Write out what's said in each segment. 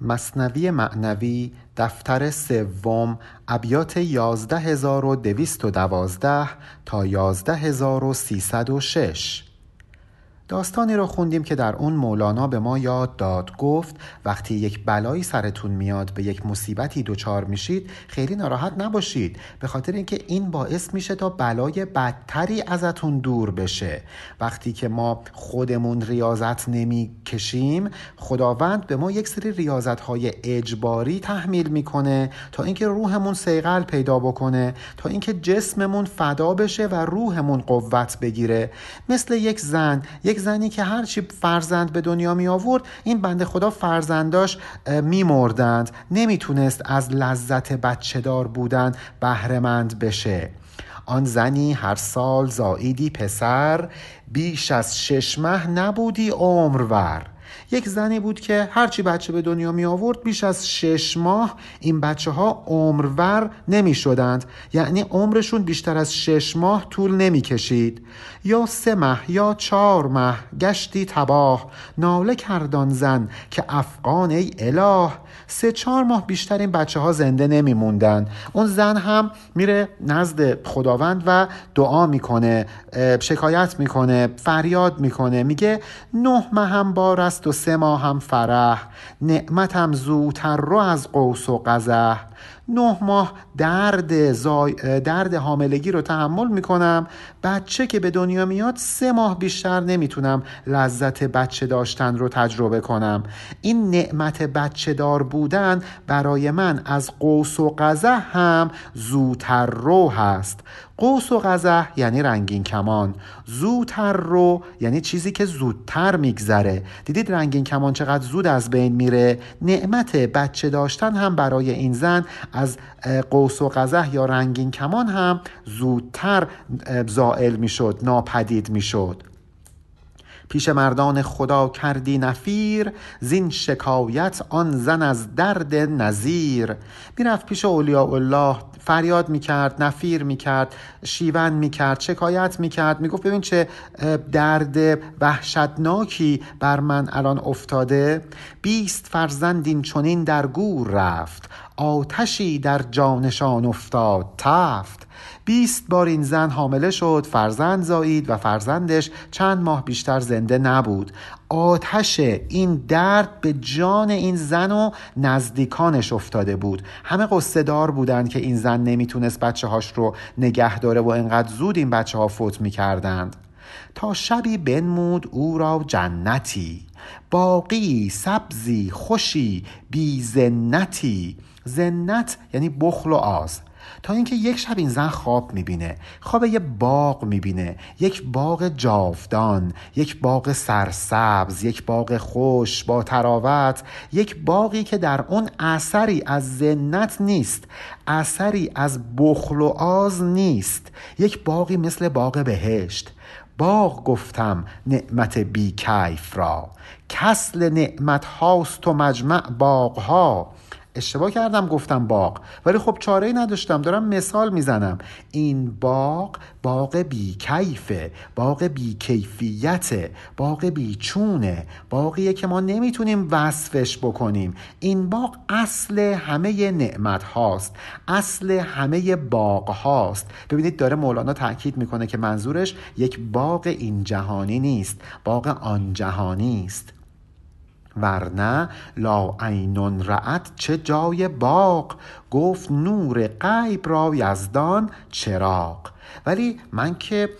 مصنوی معنوی دفتر سوم ابیات 11212 تا 11306 داستانی رو خوندیم که در اون مولانا به ما یاد داد. گفت وقتی یک بلایی سرتون میاد به یک مصیبتی دچار میشید خیلی ناراحت نباشید. به خاطر اینکه این باعث میشه تا بلای بدتری ازتون دور بشه. وقتی که ما خودمون ریاضت نمی‌کشیم خداوند به ما یک سری ریاضت های اجباری تحمیل می‌کنه تا اینکه روحمون سیقل پیدا بکنه تا اینکه جسممون فدا بشه و روحمون قوت بگیره. مثل یک زن یک یک زنی که هرچی فرزند به دنیا می آورد این بنده خدا فرزنداش می مردند. نمی‌تونست از لذت بچه دار بودن بهرهمند بشه. آن زنی هر سال زاییدی پسر بیش از شش ماه نبودی عمرور. یک زنی بود که هرچی بچه به دنیا می آورد بیش از شش ماه این بچه ها عمرور نمی شدند. یعنی عمرشون بیشتر از شش ماه طول نمی کشید. یا سه ماه یا چهار ماه گشتی تباه. ناله کردان زن که افغان ای اله. سه چهار ماه بیشتر این بچه ها زنده نمی موندن. اون زن هم میره نزد خداوند و دعا می‌کنه شکایت می‌کنه فریاد می‌کنه. میگه نه ماه هم بار است و سه ماه هم فرح نعمتم زودتر رو از قوس و قزح. نه ماه درد, زای... درد حاملگی رو تحمل می‌کنم. بچه که به دنیا میاد سه ماه بیشتر نمی‌تونم لذت بچه داشتن رو تجربه کنم. این نعمت بچه دار بودن برای من از قوس و قزح هم زودتر رو هست. قوس و قزح یعنی رنگین کمان. زودتر رو یعنی چیزی که زودتر میگذره. دیدید رنگین کمان چقدر زود از بین میره؟ نعمت بچه داشتن هم برای این زن از قوس و قزح یا رنگین کمان هم زودتر زائل می‌شد ناپدید می‌شد. پیش مردان خدا کردی نفیر زین شکایت آن زن از درد نظیر. می‌رفت پیش اولیاء الله فریاد می‌کرد نفیر می‌کرد شیون می‌کرد شکایت می‌کرد. می‌گفت ببین چه درد وحشتناکی بر من الان افتاده. بیست فرزندین چونین در گور رفت. آتشی در جانشان افتاد تفت. بیست بار این زن حامله شد فرزند زایید و فرزندش چند ماه بیشتر زنده نبود. آتش این درد به جان این زن و نزدیکانش افتاده بود. همه قصه دار بودن که این زن نمی‌تونست بچه هاش رو نگه داره و انقدر زود این بچه ها فوت می‌کردند. تا شبی بنمود او را جنتی. باقی سبزی خوشی بی زنتی. زنت یعنی بخل و آز. تا اینکه یک شب این زن خواب می‌بینه خواب یه باغ می‌بینه یک باغ جاودان یک باغ سرسبز یک باغ خوش با تراوت یک باغی که در اون اثری از زنت نیست اثری از بخل و آز نیست. یک باغی مثل باغ بهشت. باغ گفتم نعمت بی کیف را. کسل نعمت هاست و مجمع باغ ها اشتباه کردم گفتم باغ. ولی خب چاره ای نداشتم دارم مثال می‌زنم. این باغ باغ بی کیفه باغ بی کیفیته باغ بی چونه باقیه که ما نمی‌تونیم وصفش بکنیم. این باغ اصل همه نعمت هاست اصل همه باغ هاست ببینید داره مولانا تاکید می‌کنه که منظورش یک باغ این جهانی نیست باغ آن جهانی است. ورنه لا عینون رعت چه جای باغ؟ گفت نور غیب را یزدان چراغ. ولی من که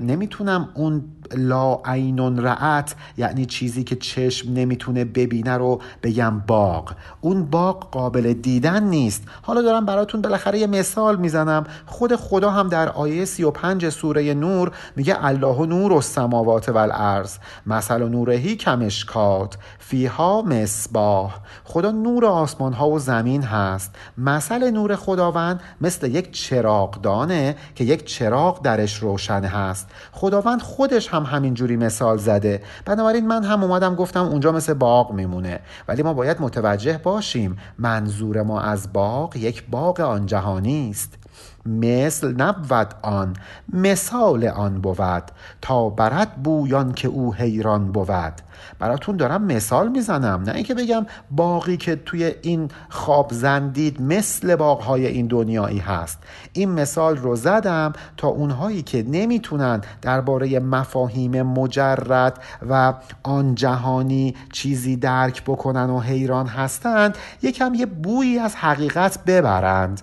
نمی‌تونم اون لا عینون رعت یعنی چیزی که چشم نمی‌تونه ببینه رو بگم باغ. اون باغ قابل دیدن نیست. حالا دارم براتون بالاخره یه مثال می‌زنم. خود خدا هم در آیه 35 سوره نور میگه الله نور و سماوات و الارض مثل نورهی کمشکات فیها مصباح. خدا نور آسمان ها و زمین هست. مثل نور خداوند مثل یک چراغدانه که یک چراغ درش روشن هست. خداوند خودش هم همینجوری مثال زده. بنابراین من هم اومدم گفتم اونجا مثل باغ میمونه. ولی ما باید متوجه باشیم منظور ما از باغ یک باغ آن جهانی است. مثل نبود آن مثال آن بود. تا برد بویان که او حیران بود. براتون دارم مثال می‌زنم. نه اینکه بگم باقی که توی این خواب زندید مثل باغهای این دنیایی هست. این مثال رو زدم تا اونهایی که نمی‌تونن درباره مفاهیم مجرد و آن جهانی چیزی درک بکنن و حیران هستند یکم یه بویی از حقیقت ببرند.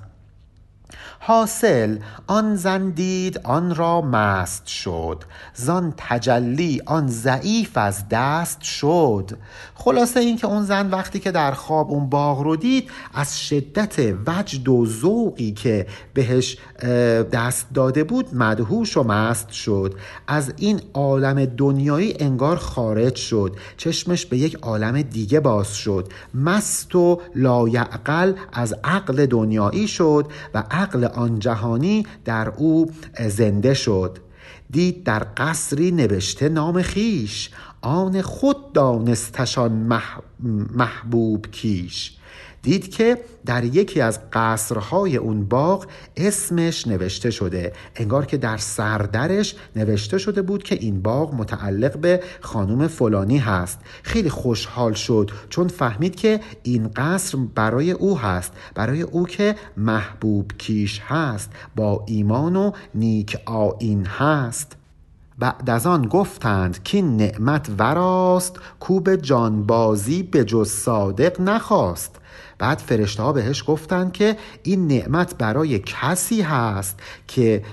حاصل آن زن دید آن را مست شد. زان تجلی آن ضعیف از دست شد. خلاصه این که اون زن وقتی که در خواب اون باغ رو دید از شدت وجد و ذوقی که بهش دست داده بود مدهوش و مست شد. از این عالم دنیایی انگار خارج شد. چشمش به یک عالم دیگه باز شد. مست و لایعقل از عقل دنیایی شد و عقل آن جهانی در او زنده شد. دید در قصری نوشته نام خیش آن خود دانستشان محبوب کیش. دید که در یکی از قصرهای اون باغ اسمش نوشته شده انگار که در سردرش نوشته شده بود که این باغ متعلق به خانم فلانی هست. خیلی خوشحال شد چون فهمید که این قصر برای او هست برای او که محبوب کیش هست با ایمان و نیک آین هست. بعد از آن گفتند که نعمت وراست کوب جانبازی به جز صادق نخواست. بعد فرشته ها بهش گفتن که این نعمت برای کسی هست که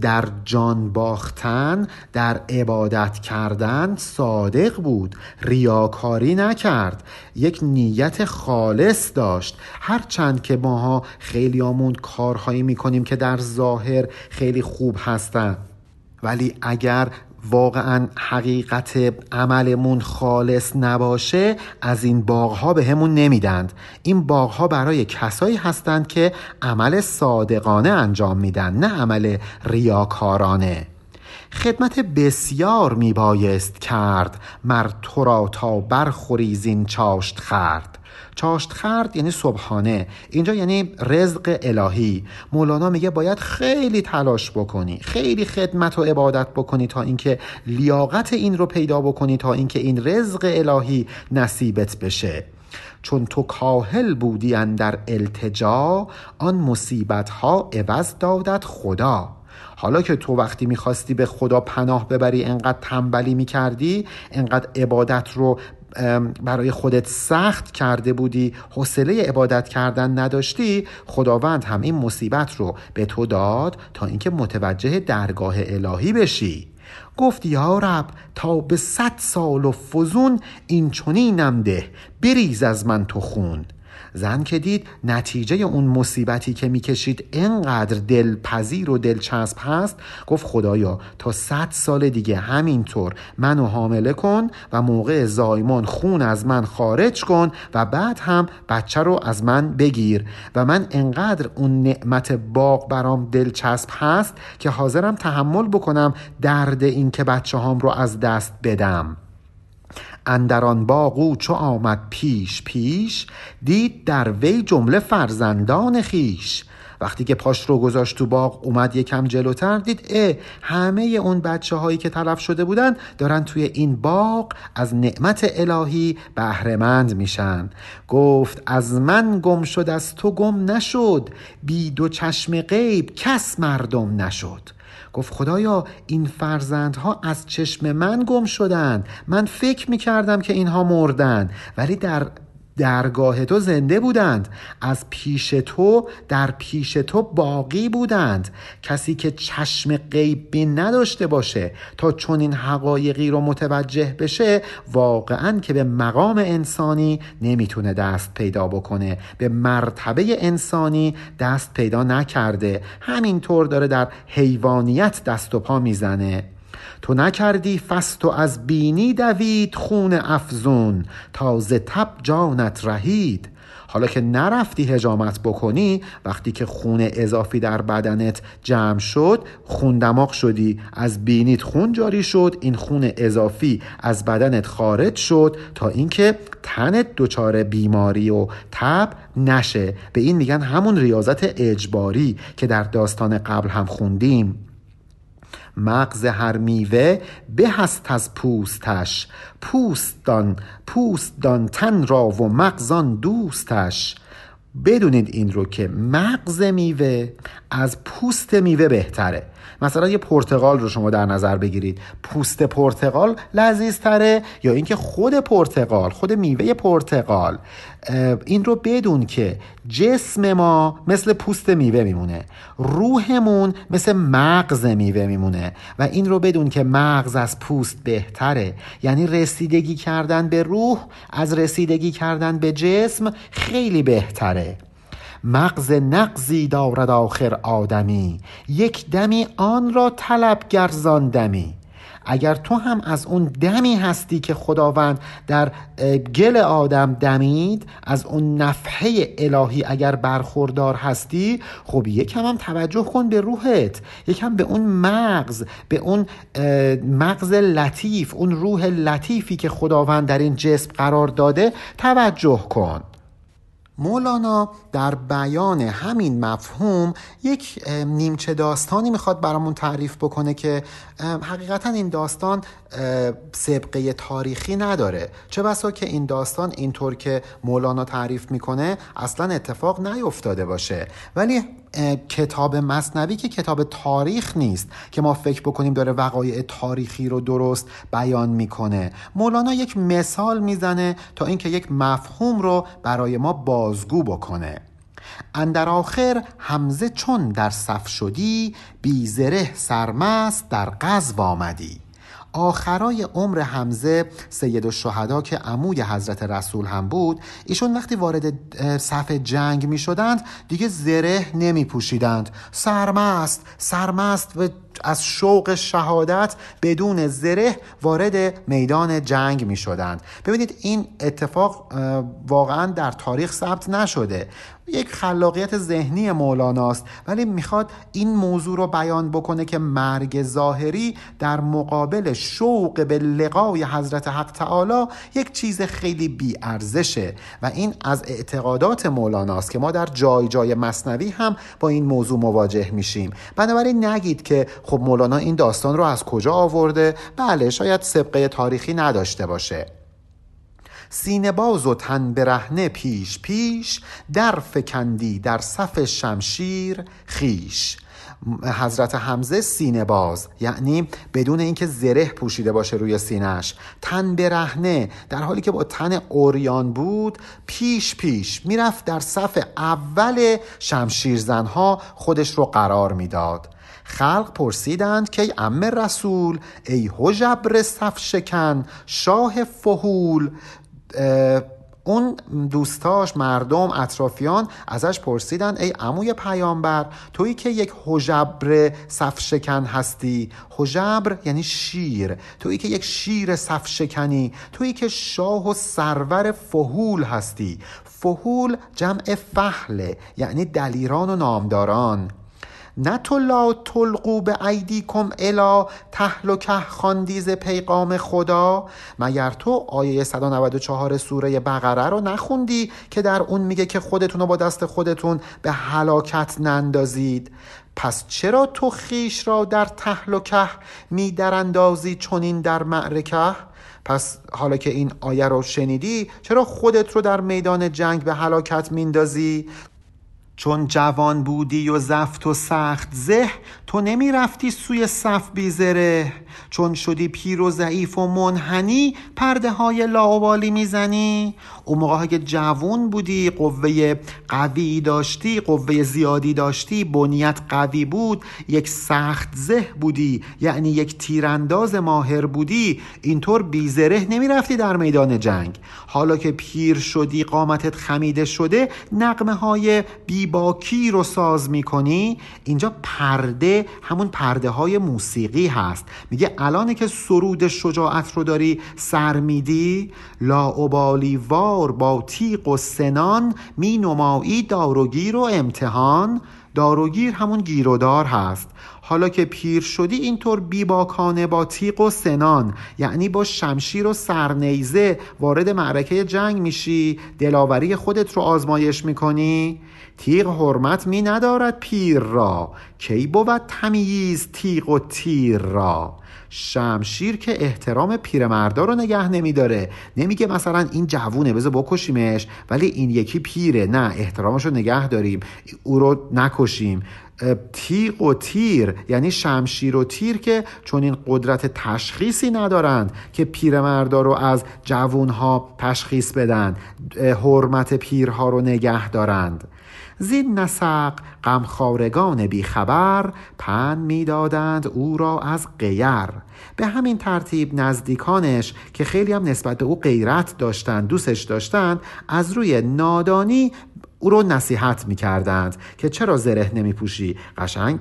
در جان باختن در عبادت کردن صادق بود. ریاکاری نکرد. یک نیت خالص داشت. هرچند که ماها خیلیامون کارهایی می‌کنیم که در ظاهر خیلی خوب هستن ولی اگر واقعا حقیقت عملمون خالص نباشه از این باغها به همون نمیدند. این باغها برای کسایی هستند که عمل صادقانه انجام میدن نه عمل ریاکارانه. خدمت بسیار میبایست کرد مر تو را تا برخوری زین چاشت خرد. چاشت خرد یعنی صبحانه. اینجا یعنی رزق الهی. مولانا میگه باید خیلی تلاش بکنی. خیلی خدمت و عبادت بکنی تا اینکه لیاقت این رو پیدا بکنی تا اینکه این رزق الهی نصیبت بشه. چون تو کاهل بودی در التجا آن مصیبت ها عوض دادت خدا. حالا که تو وقتی می‌خواستی به خدا پناه ببری انقدر تنبلی می‌کردی انقدر عبادت رو برای خودت سخت کرده بودی حوصله عبادت کردن نداشتی خداوند هم این مصیبت رو به تو داد تا اینکه متوجه درگاه الهی بشی. گفت یا رب تا به صد سال و فزون این چنینم ده بریز از من تو خون. زن که دید نتیجه اون مصیبتی که می‌کشید انقدر دلپذیر و دلچسب هست گفت خدایا تا صد سال دیگه همینطور منو حامله کن و موقع زایمان خون از من خارج کن و بعد هم بچه رو از من بگیر. و من انقدر اون نعمت باغ برام دلچسب هست که حاضرم تحمل بکنم درد این که بچه هام رو از دست بدم. اندران باغ چو آمد پیش پیش دید در وی جمله فرزندان خیش وقتی که پاش رو گذاشت تو باغ اومد یکم جلوتر دید اه همه اون بچه هایی که طرف شده بودن دارن توی این باغ از نعمت الهی بهرهمند میشن. گفت از من گم شد از تو گم نشد. بی دو چشم غیب کس مردم نشد. گفت خدایا این فرزندها از چشم من گم شدند. من فکر می‌کردم که اینها مردن. ولی در درگاه تو زنده بودند. از پیش تو در پیش تو باقی بودند. کسی که چشم غیبی نداشته باشه تا چون این حقایقی رو متوجه بشه واقعا که به مقام انسانی نمی‌تونه دست پیدا بکنه. به مرتبه انسانی دست پیدا نکرده. همینطور داره در حیوانیت دست و پا می‌زنه. تو نکردی فست و از بینی دوید خون افزون تازه تب جانت رهید. حالا که نرفتی هجامت بکنی وقتی که خون اضافی در بدنت جمع شد خون دماغ شدی از بینیت خون جاری شد این خون اضافی از بدنت خارج شد تا اینکه تنت دچار بیماری و تب نشه. به این میگن همون ریاضت اجباری که در داستان قبل هم خوندیم. مغز هر میوه به هست از پوستش. پوستدان پوستدان تن را و مغزان دوستش. بدونید این رو که مغز میوه از پوست میوه بهتره. مثلا یه پرتقال رو شما در نظر بگیرید. پوست پرتقال لذیذتره یا اینکه خود پرتقال خود میوه پرتقال این رو بدون که جسم ما مثل پوست میوه میمونه. روحمون مثل مغز میوه میمونه. و این رو بدون که مغز از پوست بهتره. یعنی رسیدگی کردن به روح از رسیدگی کردن به جسم خیلی بهتره. مغز نقزی دارد آخر آدمی. یک دمی آن را طلب گرزان دمی. اگر تو هم از اون دمی هستی که خداوند در گل آدم دمید از اون نفحه الهی اگر برخوردار هستی خب یکم هم توجه کن به روحت. یکم به اون مغز به اون مغز لطیف اون روح لطیفی که خداوند در این جسم قرار داده توجه کن. مولانا در بیان همین مفهوم یک نیمچه داستانی می‌خواد برامون تعریف بکنه که حقیقتا این داستان سبقه تاریخی نداره. چه بسا که این داستان اینطور که مولانا تعریف می‌کنه اصلا اتفاق نیفتاده باشه. ولی کتاب مصنوی که کتاب تاریخ نیست که ما فکر بکنیم داره وقایع تاریخی رو درست بیان می‌کنه. مولانا یک مثال می‌زنه تا اینکه یک مفهوم رو برای ما بازگو بکنه. اندر آخر همزه چون در صف شدی بی زره سرمست در قذب آمدی. آخرای عمر حمزه سید الشهدا که عموی حضرت رسول هم بود ایشون وقتی وارد صف جنگ می شدند دیگه زره نمی پوشیدند سرمست سرمست و از شوق شهادت بدون زره وارد میدان جنگ می شدند ببینید این اتفاق واقعا در تاریخ ثبت نشده. یک خلاقیت ذهنی مولاناست ولی می‌خواد این موضوع رو بیان بکنه که مرگ ظاهری در مقابل شوق به لقای حضرت حق تعالی یک چیز خیلی بی ارزشه و این از اعتقادات مولاناست که ما در جای جای مصنوی هم با این موضوع مواجه میشیم. بنابراین نگید که خب مولانا این داستان رو از کجا آورده؟ بله شاید سبقه تاریخی نداشته باشه. سینه باز و تن برهنه پیش پیش در فکندی در صف شمشیر خیش حضرت حمزه سینه باز یعنی بدون اینکه زره پوشیده باشه روی سینهش تن برهنه در حالی که با تن اوریان بود پیش پیش می‌رفت در صف اول شمشیرزنها خودش رو قرار می‌داد. خلق پرسیدند که ای ام رسول ای حجبر صف شکن شاه فهول اون دوستاش مردم اطرافیان ازش پرسیدن ای عموی پیامبر تویی که یک حجبر صف شکن هستی؟ حجبر یعنی شیر. تویی که یک شیر صف شکنی تویی که شاه و سرور فهول هستی. فهول جمع فهله یعنی دلیران و نامداران. نه تو لا تلقو به کم الا تهلکه خاندیز پیغام خدا مگر تو آیه 194 سوره بقره رو نخوندی که در اون میگه که خودتون رو با دست خودتون به هلاکت نندازید؟ پس چرا تو خیش را در تهلکه می اندازی چونین در معرکه؟ پس حالا که این آیه رو شنیدی چرا خودت رو در میدان جنگ به هلاکت میندازی؟ چون جوان بودی و زفت و سخت زه تو نمی رفتی سوی صف بیزره. چون شدی پیر و ضعیف و منحنی پرده های لاوالی می‌زنی. اون موقع که جوان بودی قوه قوی داشتی قوه زیادی داشتی بنیت قوی بود یک سخت زه بودی یعنی یک تیرانداز ماهر بودی اینطور بیزره نمی رفتی در میدان جنگ. حالا که پیر شدی قامتت خمیده شده نقمه های بیباکی رو ساز می کنی اینجا پرده همون پرده های موسیقی هست. میگه الان که سرود شجاعت رو داری سر میدی لاعبالی وار با تیق و سنان می نمایی داروگیر و امتحان. داروگیر همون گیرودار هست. حالا که پیر شدی اینطور بیباکانه با تیق و سنان یعنی با شمشیر و سرنیزه وارد معرکه جنگ میشی دلاوری خودت رو آزمایش می‌کنی. تیغ حرمت می ندارد پیر را. کی بود تمییز تیغ و تیر را؟ شمشیر که احترام پیرمردا رو نگه نمیداره نمیگه مثلا این جوونه بذار بکشیمش. ولی این یکی پیره. نه احترامش رو نگه داریم. او رو نکشیم. تیغ و تیر یعنی شمشیر و تیر که چون این قدرت تشخیصی ندارند که پیرمردا رو از جوونها تشخیص بدن حرمت پیرها رو نگه دارند. زین نسق غمخوارگان بیخبر پن می‌دادند او را از غیر. به همین ترتیب نزدیکانش که خیلی هم نسبت به او غیرت داشتند دوستش داشتند از روی نادانی او رو نصیحت می‌کردند که چرا زره نمی پوشی قشنگ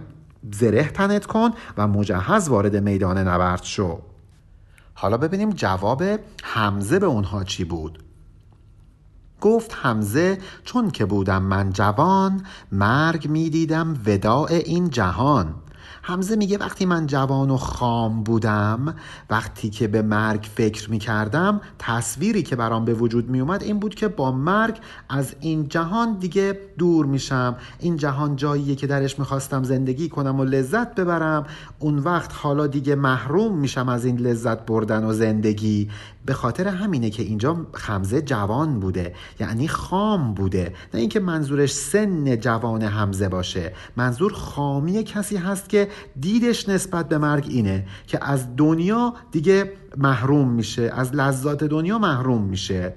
زره تنت کن و مجهز وارد میدان نبرد شو. حالا ببینیم جواب حمزه به اونها چی بود. گفت حمزه چون که بودم من جوان مرگ می‌دیدم وداع این جهان. حمزه میگه وقتی من جوان و خام بودم وقتی که به مرگ فکر می‌کردم تصویری که برام به وجود میومد این بود که با مرگ از این جهان دیگه دور میشم. این جهان جاییه که درش می‌خواستم زندگی کنم و لذت ببرم. اون وقت حالا دیگه محروم میشم از این لذت بردن و زندگی. به خاطر همینه که اینجا خمزه جوان بوده یعنی خام بوده. نه اینکه منظورش سن جوان حمزه باشه. منظور خامی کسی هست که دیدش نسبت به مرگ اینه که از دنیا دیگه محروم میشه از لذات دنیا محروم میشه.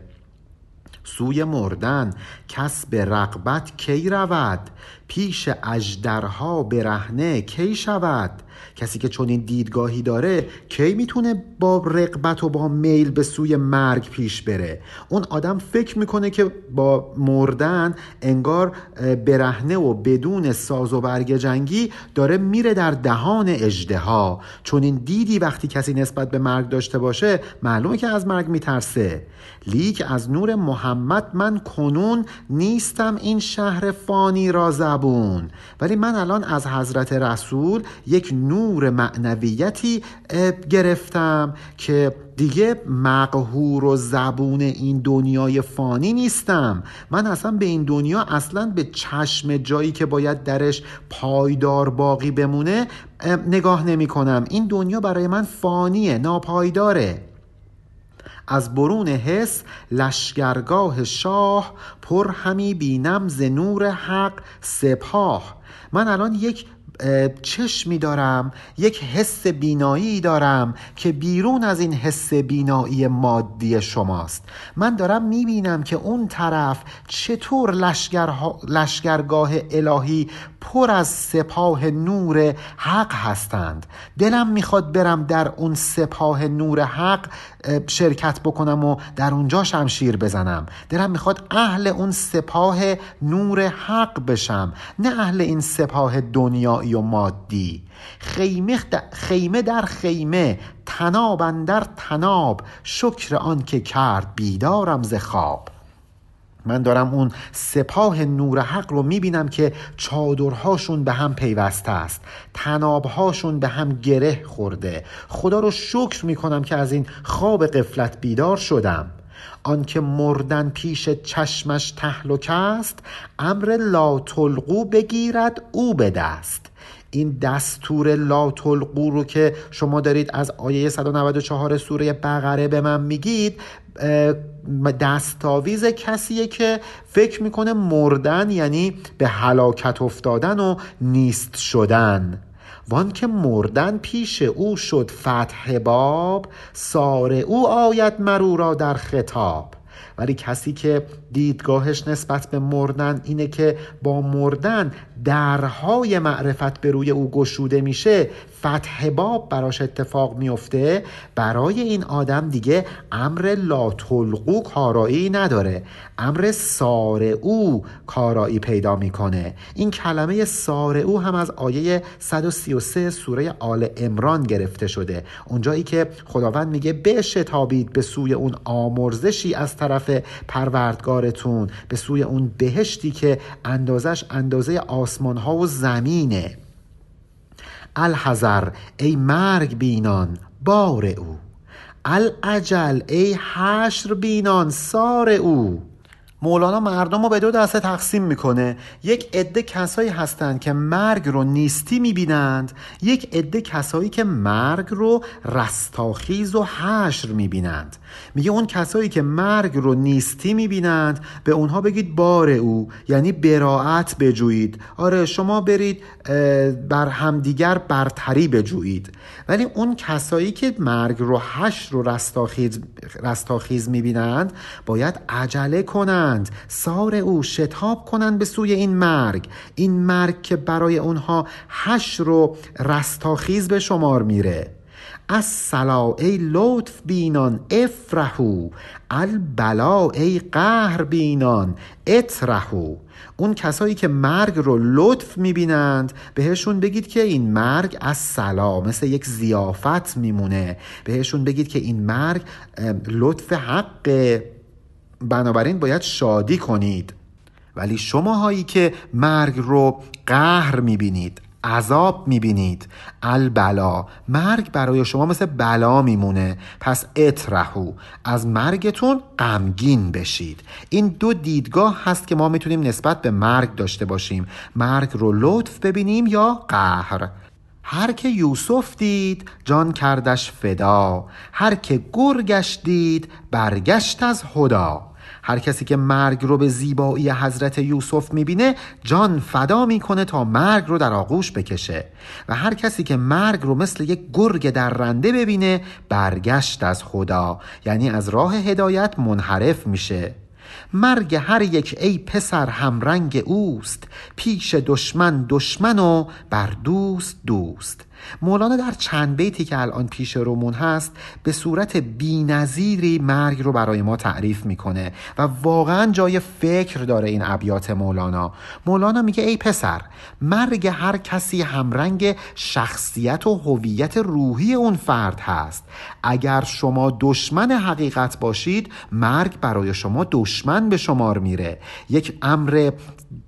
سوی مردن کس به رقبت کی رود؟ پیش اجدرها برهنه کی شود؟ کسی که چون این دیدگاهی داره کی می‌تونه با رقبت و با میل به سوی مرگ پیش بره؟ اون آدم فکر می‌کنه که با مردن انگار برهنه و بدون ساز و برگ جنگی داره میره در دهان اجده ها چون این دیدی وقتی کسی نسبت به مرگ داشته باشه معلومه که از مرگ میترسه. لیک از نور محمد من کنون نیستم این شهر فانی را زبون. ولی من الان از حضرت رسول یک نور معنویتی گرفتم که دیگه مقهور و زبون این دنیای فانی نیستم. من اصلا به این دنیا اصلا به چشم جایی که باید درش پایدار باقی بمونه نگاه نمی کنم. این دنیا برای من فانیه ناپایداره. از برون حس لشگرگاه شاه پر همی بینم ز نور حق سپاه. من الان یک چشمی دارم یک حس بینایی دارم که بیرون از این حس بینایی مادی شماست. من دارم می‌بینم که اون طرف چطور لشگرگاه الهی پر از سپاه نور حق هستند. دلم می‌خواد برم در اون سپاه نور حق شرکت بکنم و در اونجا شمشیر بزنم. دلم می‌خواد اهل اون سپاه نور حق بشم نه اهل این سپاه دنیایی و مادی. خیمه, خیمه در خیمه تناب در تناب. شکر آن که کرد بیدارم ز خواب. من دارم اون سپاه نور حق رو می‌بینم که چادرهاشون به هم پیوسته است. تنابهاشون به هم گره خورده. خدا رو شکر می‌کنم که از این خواب قفلت بیدار شدم. آنکه مردن پیش چشمش تهلک است امر لا تلقو بگیرد او به دست. این دستور لا تلقو رو که شما دارید از آیه 194 سوره بقره به من میگید دستاویز کسیه که فکر می‌کنه مردن یعنی به هلاکت افتادن و نیست شدن. وان که مردن پیش او شد فتح باب سار او آید مرو را در خطاب. ولی کسی که دیدگاهش نسبت به مردن اینه که با مردن درهای معرفت به روی او گشوده میشه فتح باب براش اتفاق میفته. برای این آدم دیگه امر لا تلقو کارایی نداره. امر سار او کارایی پیدا می‌کنه. این کلمه سار او هم از آیه 133 سوره آل امران گرفته شده. اونجایی که خداوند میگه بشتابید به سوی اون آمرزشی از طرف پروردگارتون به سوی اون بهشتی که اندازش اندازه آسمان ها و زمینه. الحذر ای مرگ بینان بار او. العجل ای حشر بینان سار او. مولانا مردم رو به دو دسته تقسیم می‌کنه. یک عده کسایی هستند که مرگ رو نیستی می‌بینند یک عده کسایی که مرگ رو رستاخیز و حشر می‌بینند. میگه اون کسایی که مرگ رو نیستی می‌بینند به اونها بگید بار او یعنی براعت بجویید. آره شما برید بر همدیگر برتری بجویید. ولی اون کسایی که مرگ رو حشر رو رستاخیز, رستاخیز می‌بینند باید عجله کنند. سار او شتاب کنند به سوی این مرگ. این مرگ که برای اونها حشر رو رستاخیز به شمار میره. الصلا ای لطف بینان افرحو البلا ای قهر بینان اطرحو اون کسایی که مرگ رو لطف می‌بینند بهشون بگید که این مرگ از سلا مثل یک زیافت میمونه بهشون بگید که این مرگ لطف حق بنابراین باید شادی کنید ولی شما هایی که مرگ رو قهر می‌بینید عذاب می‌بینید. البلا مرگ برای شما مثل بلا میمونه. پس اطرحو از مرگتون غمگین بشید. این دو دیدگاه هست که ما می‌تونیم نسبت به مرگ داشته باشیم. مرگ رو لطف ببینیم یا قهر. هر که یوسف دید جان کردش فدا. هر که گرگش دید برگشت از هدا. هر کسی که مرگ رو به زیبایی حضرت یوسف می‌بینه جان فدا می‌کنه تا مرگ رو در آغوش بکشه. و هر کسی که مرگ رو مثل یک گرگ در رنده ببینه برگشت از خدا یعنی از راه هدایت منحرف میشه. مرگ هر یک ای پسر همرنگ اوست پیش دشمن دشمن و بر دوست دوست. مولانا در چند بیتی که الان پیش رومون هست به صورت بینظیری مرگ رو برای ما تعریف می‌کنه و واقعا جای فکر داره این ابیات مولانا. مولانا میگه ای پسر مرگ هر کسی همرنگ شخصیت و هویت روحی اون فرد هست. اگر شما دشمن حقیقت باشید مرگ برای شما دشمن به شمار میره. یک امر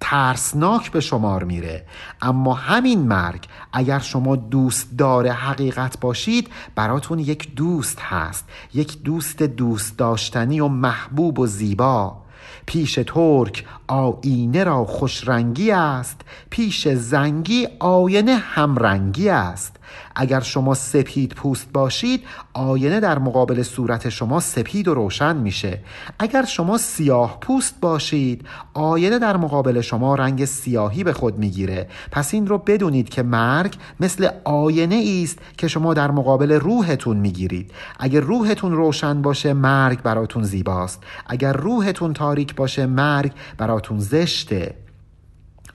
ترسناک به شمار میره. اما همین مرگ اگر شما دوست داره حقیقت باشید براتون یک دوست هست یک دوست دوست داشتنی و محبوب و زیبا. پیش ترک آینه را خوشرنگی است پیش زنگی آینه همرنگی است. اگر شما سپید پوست باشید آینه در مقابل صورت شما سپید و روشن میشه. اگر شما سیاه پوست باشید آینه در مقابل شما رنگ سیاهی به خود می‌گیره. پس این رو بدونید که مرگ مثل آینه است که شما در مقابل روحتون می‌گیرید. اگر روحتون روشن باشه مرگ براتون زیباست. اگر روحتون تاریک باشه مرگ براتون زشته.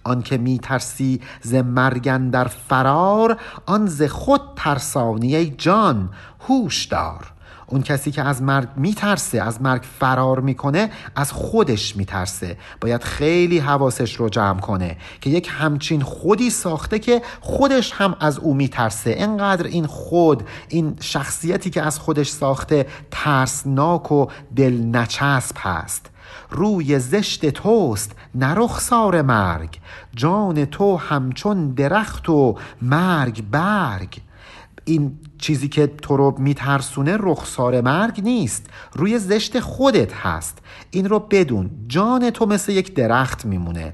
آنکه میترسی ز مرگن در فرار آن ز خود ترسانی جان هوش دار. اون کسی که از مرگ میترسه از مرگ فرار می‌کنه از خودش میترسه. باید خیلی حواسش رو جمع کنه که یک همچین خودی ساخته که خودش هم از او میترسه. انقدر این خود این شخصیتی که از خودش ساخته ترسناک و دل نچسب هست. روی زشت توست. نرخسار مرگ. جان تو همچون درخت و مرگ برگ. این چیزی که تو رو میترسونه رخسار مرگ نیست. روی زشت خودت هست. این رو بدون. جان تو مثل یک درخت میمونه.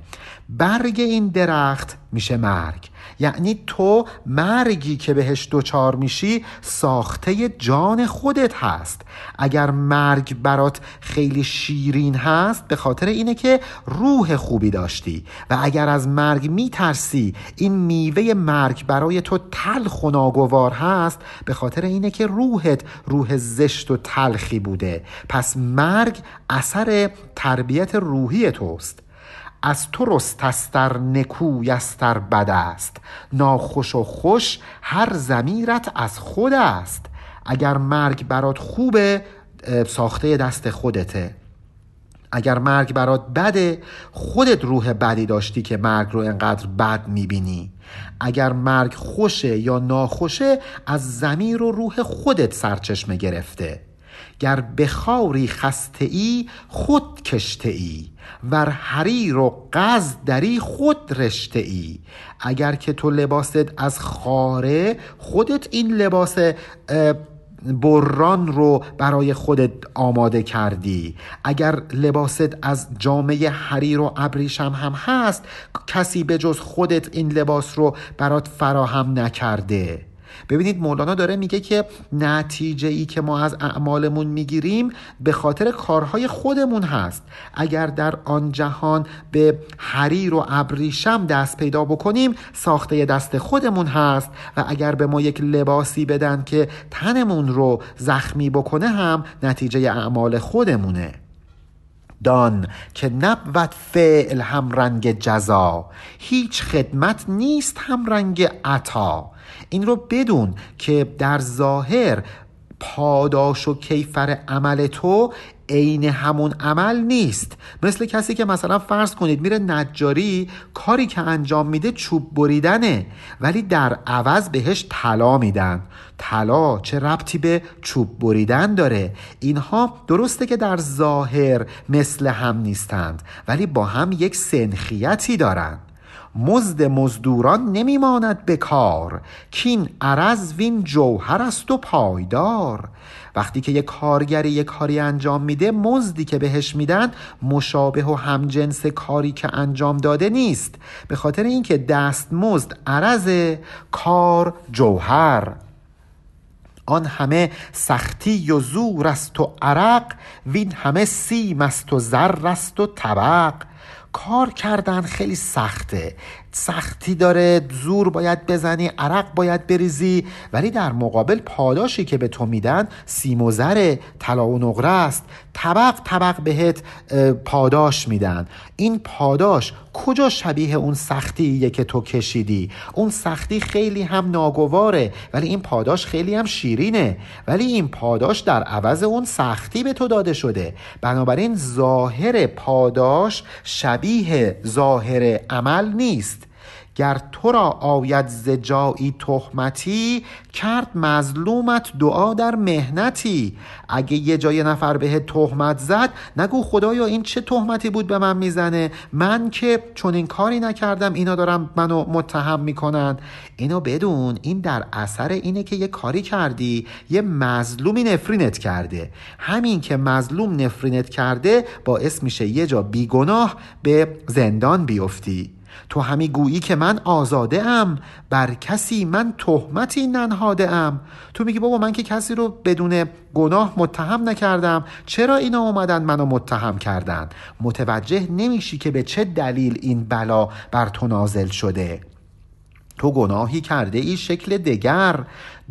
برگ این درخت میشه مرگ. یعنی تو مرگی که بهش دوچار میشی ساخته جان خودت هست. اگر مرگ برات خیلی شیرین هست به خاطر اینه که روح خوبی داشتی. و اگر از مرگ میترسی این میوه مرگ برای تو تلخ و ناگوار هست به خاطر اینه که روحت روح زشت و تلخی بوده. پس مرگ اثر تربیت روحی توست. از تو رستستر نکویستر بد است. ناخوش و خوش هر زمیرت از خود است. اگر مرگ برات خوبه ساخته دست خودته. اگر مرگ برات بده خودت روح بدی داشتی که مرگ رو انقدر بد می‌بینی. اگر مرگ خوشه یا ناخوشه از زمین و روح خودت سرچشمه گرفته. گر بخاری خسته ای خود کشته ای ور حریر و قز دری خود رشته ای. اگر که تو لباست از خاره خودت این لباس بران رو برای خودت آماده کردی. اگر لباست از جامعه حریر و ابریشم هم هست کسی به جز خودت این لباس رو برات فراهم نکرده. ببینید مولانا داره میگه که نتیجه ای که ما از اعمالمون می‌گیریم به خاطر کارهای خودمون هست. اگر در آن جهان به حریر و ابریشم دست پیدا بکنیم ساخته دست خودمون هست و اگر به ما یک لباسی بدن که تنمون رو زخمی بکنه هم نتیجه اعمال خودمونه. دان که نبود فعل هم رنگ جزا هیچ خدمت نیست هم رنگ عطا. این رو بدون که در ظاهر پاداش و کیفر عمل تو عین همون عمل نیست. مثل کسی که مثلا فرض کنید میره نجاری کاری که انجام میده چوب بریدنه. ولی در عوض بهش طلا میدن. طلا چه ربطی به چوب بریدن داره؟ اینها درسته که در ظاهر مثل هم نیستند ولی با هم یک سنخیتی دارند مزد مزدوران نمیماند به کار. کین عرض وین جوهر است و پایدار. وقتی که یک کارگری یک کاری انجام میده مزدی که بهش میدن مشابه و همجنس کاری که انجام داده نیست. به خاطر اینکه دست مزد عرض کار جوهر. آن همه سختی و زور است و عرق وین همه سیم است و زر است و طبق. کار کردن خیلی سخته. سختی داره زور باید بزنی عرق باید بریزی. ولی در مقابل پاداشی که به تو میدن سیم و زر طلا و نقره است. طبق طبق بهت پاداش میدن. این پاداش کجا شبیه اون سختیه که تو کشیدی؟ اون سختی خیلی هم ناگواره ولی این پاداش خیلی هم شیرینه. ولی این پاداش در عوض اون سختی به تو داده شده. بنابراین ظاهر پاداش شبیه ظاهر عمل نیست. گر تو را آید ز تهمتی کرد مظلومت دعا در مهنتی. اگه یه جای نفر به تهمت زد نگو خدایا این چه تهمتی بود به من می‌زنه؟ من که چون این کاری نکردم اینا دارم منو متهم می‌کنن. اینو بدون این در اثر اینه که یه کاری کردی یه مظلومی نفرینت کرده. همین که مظلوم نفرینت کرده باعث میشه یه جا بیگناه به زندان بیفتی. تو همی گویی که من آزاده ام بر کسی من تهمتی ننهاده ام تو میگی بابا من که کسی رو بدون گناه متهم نکردم. چرا اینا اومدن منو متهم کردن؟ متوجه نمیشی که به چه دلیل این بلا بر تو نازل شده. تو گناهی کرده ای شکل دگر.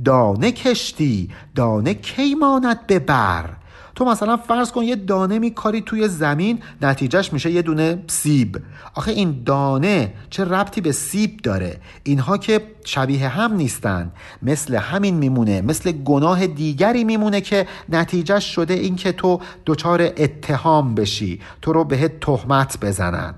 دانه کشتی دانه کی ماند به بر؟ تو مثلا فرض کن یه دانه میکاری توی زمین نتیجهش میشه یه دونه سیب. آخه این دانه چه ربطی به سیب داره؟ اینها که شبیه هم نیستن. مثل همین میمونه مثل گناه دیگری میمونه که نتیجهش شده این که تو دچار اتهام بشی تو رو بهت تهمت بزنن.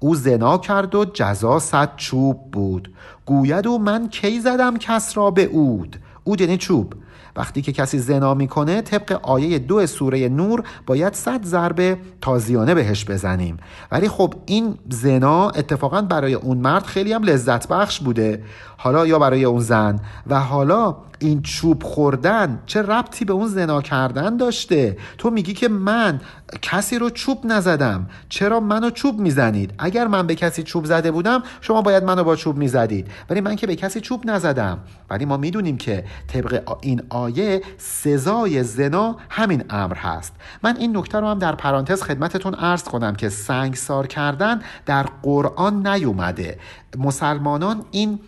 او زنا کرد و جزا صد چوب بود. گوید و من کی زدم کس را به اود اود یعنی چوب. وقتی که کسی زنا می‌کنه طبق آیه دو سوره نور باید صد ضربه تازیانه بهش بزنیم. ولی خب این زنا اتفاقا برای اون مرد خیلی هم لذت بخش بوده. حالا یا برای اون زن و حالا این چوب خوردن چه ربطی به اون زنا کردن داشته؟ تو میگی که من کسی رو چوب نزدم. چرا منو چوب می‌زنید؟ اگر من به کسی چوب زده بودم شما باید منو با چوب می‌زدید. ولی من که به کسی چوب نزدم. ولی ما می‌دونیم که طبق این آیه سزای زنا همین امر هست. من این نکته رو هم در پرانتز خدمتتون عرض کنم که سنگسار کردن در قرآن نیومده. مسلمانان این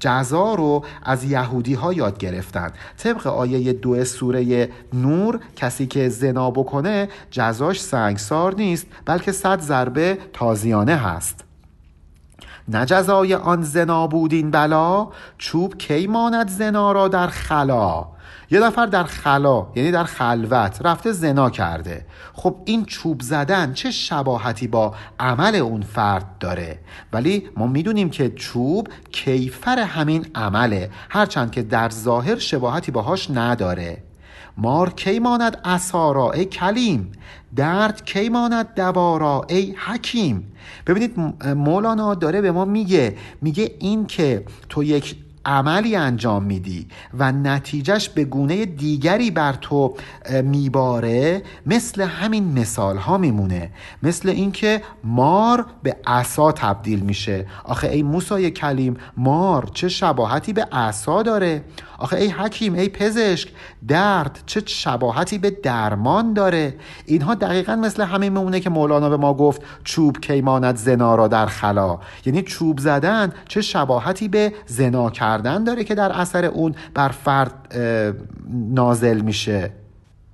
جزا رو از یهودی ها یاد گرفتن طبق آیه دو سوره نور کسی که زنا بکنه جزاش سنگسار نیست بلکه صد ضربه تازیانه هست. نه جزای آن زنا بود این بلا چوب کی ماند زنا را در خلا؟ یه نفر در خلا یعنی در خلوت رفته زنا کرده. خب این چوب زدن چه شباهتی با عمل اون فرد داره؟ ولی ما می‌دونیم که چوب کیفر همین عمله هرچند که در ظاهر شباهتی باهاش نداره. مار کی ماند اسارا ای کلیم؟ درد کی ماند دوارا ای حکیم؟ ببینید مولانا داره به ما میگه میگه این که تو یک عملی انجام میدی و نتیجهش به گونه دیگری بر تو میباره مثل همین مثال ها میمونه. مثل اینکه مار به عصا تبدیل میشه. آخه ای موسای کلیم مار چه شباهتی به عصا داره؟ آخه ای حکیم ای پزشک درد چه شباهتی به درمان داره؟ اینها دقیقا مثل همین میمونه که مولانا به ما گفت چوب کیمانت زنا را در خلا. یعنی چوب زدن چه شباهتی به زنا کردن داره که در اثر اون بر فرد نازل میشه.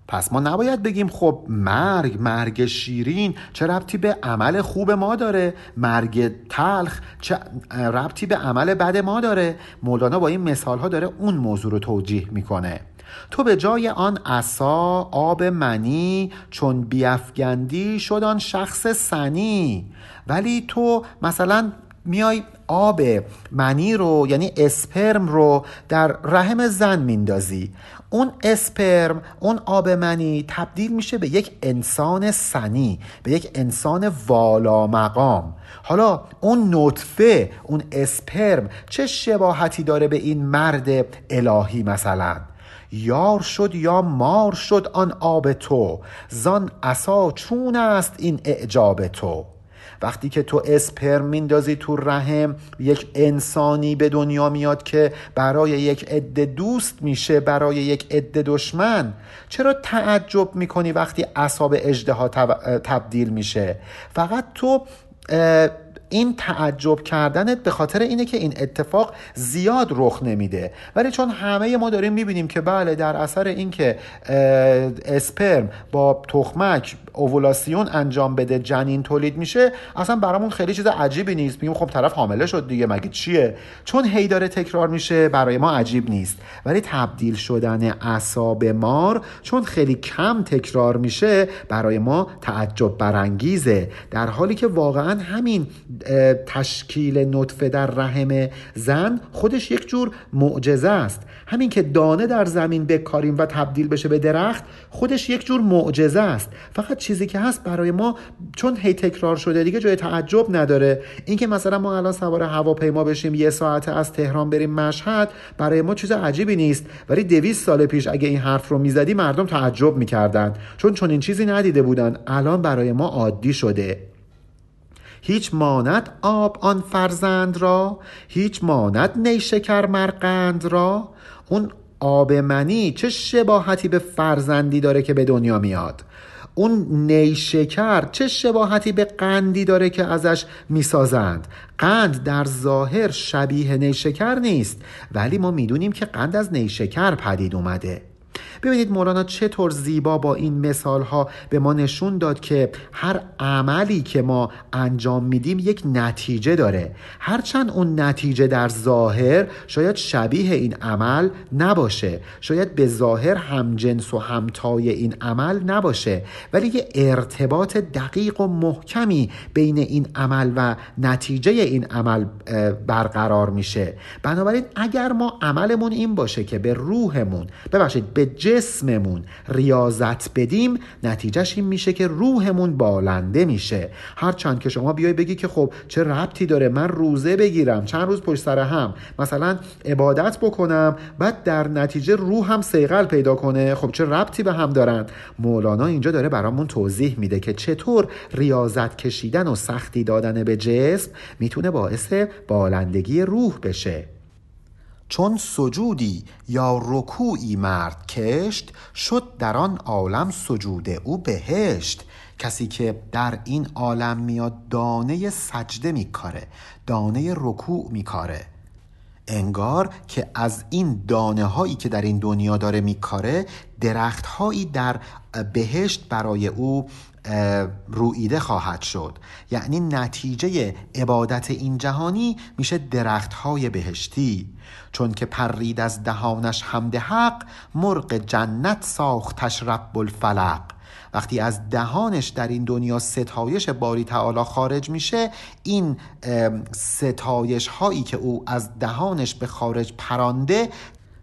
پس ما نباید بگیم خب مرگ مرگ شیرین چه ربطی به عمل خوب ما داره؟ مرگ تلخ چه ربطی به عمل بد ما داره؟ مولانا با این مثال ها داره اون موضوع رو توجیه می‌کنه. تو به جای آن عصا آب منی چون بیافگندی شد آن شخص سنی. ولی تو مثلا میای آب منی رو یعنی اسپرم رو در رحم زن میندازی. اون اسپرم اون آب منی تبدیل میشه به یک انسان سنی به یک انسان والا مقام حالا اون نطفه اون اسپرم چه شباهتی داره به این مرد الهی مثلا؟ یار شد یا مار شد آن آب تو زان اسا چون است این اعجاب تو؟ وقتی که تو اسپرم میندازی تو رحم یک انسانی به دنیا میاد که برای یک عده دوست میشه برای یک عده دشمن. چرا تعجب می‌کنی وقتی اصاب اجده تبدیل میشه؟ فقط تو این تعجب کردنت به خاطر اینه که این اتفاق زیاد رخ نمیده. ولی چون همه ما داریم می‌بینیم که بله در اثر اینکه اسپرم با تخمک اوولاسیون انجام بده جنین تولید میشه اصلا برامون خیلی چیز عجیبی نیست. میگیم خب طرف حامله شد دیگه مگه چیه؟ چون هی داره تکرار میشه برای ما عجیب نیست. ولی تبدیل شدن اعصاب مار چون خیلی کم تکرار میشه برای ما تعجب برانگیزه. در حالی که واقعا همین تشکیل نطفه در رحم زن خودش یک جور معجزه است. همین که دانه در زمین بکاریم و تبدیل بشه به درخت خودش یک جور معجزه است. فقط چیزی که هست برای ما چون هی تکرار شده دیگه جای تعجب نداره. اینکه مثلا ما الان سوار هواپیما بشیم یه ساعته از تهران بریم مشهد برای ما چیز عجیبی نیست. ولی دویست سال پیش اگه این حرف رو می‌زدی مردم تعجب می‌کردن. چون چون این چیزی ندیده بودن. الان برای ما عادی شده. هیچ ماند آب آن فرزند را هیچ ماند نیشکر مرقند را. اون آب منی چه شباهتی به فرزندی داره که به دنیا میاد؟ اون نیشکر چه شباهتی به قندی داره که ازش می‌سازند؟ قند در ظاهر شبیه نیشکر نیست ولی ما می‌دونیم که قند از نیشکر پدید اومده. ببینید مولانا چطور زیبا با این مثال ها به ما نشون داد که هر عملی که ما انجام میدیم یک نتیجه داره. هرچند اون نتیجه در ظاهر شاید شبیه این عمل نباشه شاید به ظاهر همجنس و همتای این عمل نباشه ولی یه ارتباط دقیق و محکمی بین این عمل و نتیجه این عمل برقرار میشه. بنابراین اگر ما عملمون این باشه که به روحمون ببخشید به جسممون ریاضت بدیم نتیجهش این میشه که روحمون بالنده میشه. هرچند که شما بیای بگی که خب چه ربطی داره من روزه بگیرم چند روز پشت سر هم مثلا عبادت بکنم بعد در نتیجه روحم سیقل پیدا کنه خب چه ربطی به هم دارن؟ مولانا اینجا داره برامون توضیح میده که چطور ریاضت کشیدن و سختی دادن به جسم می‌تونه باعث بالندگی روح بشه. چون سجودی یا رکوعی مرد کشت شد در آن عالم سجود او بهشت. کسی که در این عالم میاد دانه سجده میکاره دانه رکوع میکاره. انگار که از این دانه هایی که در این دنیا داره میکاره درخت هایی در بهشت برای او رویده خواهد شد. یعنی نتیجه عبادت این جهانی میشه درخت های بهشتی. چون که پرید از دهانش حمد حق مرغ جنت ساختش رب الفلق. وقتی از دهانش در این دنیا ستایش باری تعالی خارج میشه این ستایش هایی که او از دهانش به خارج پرانده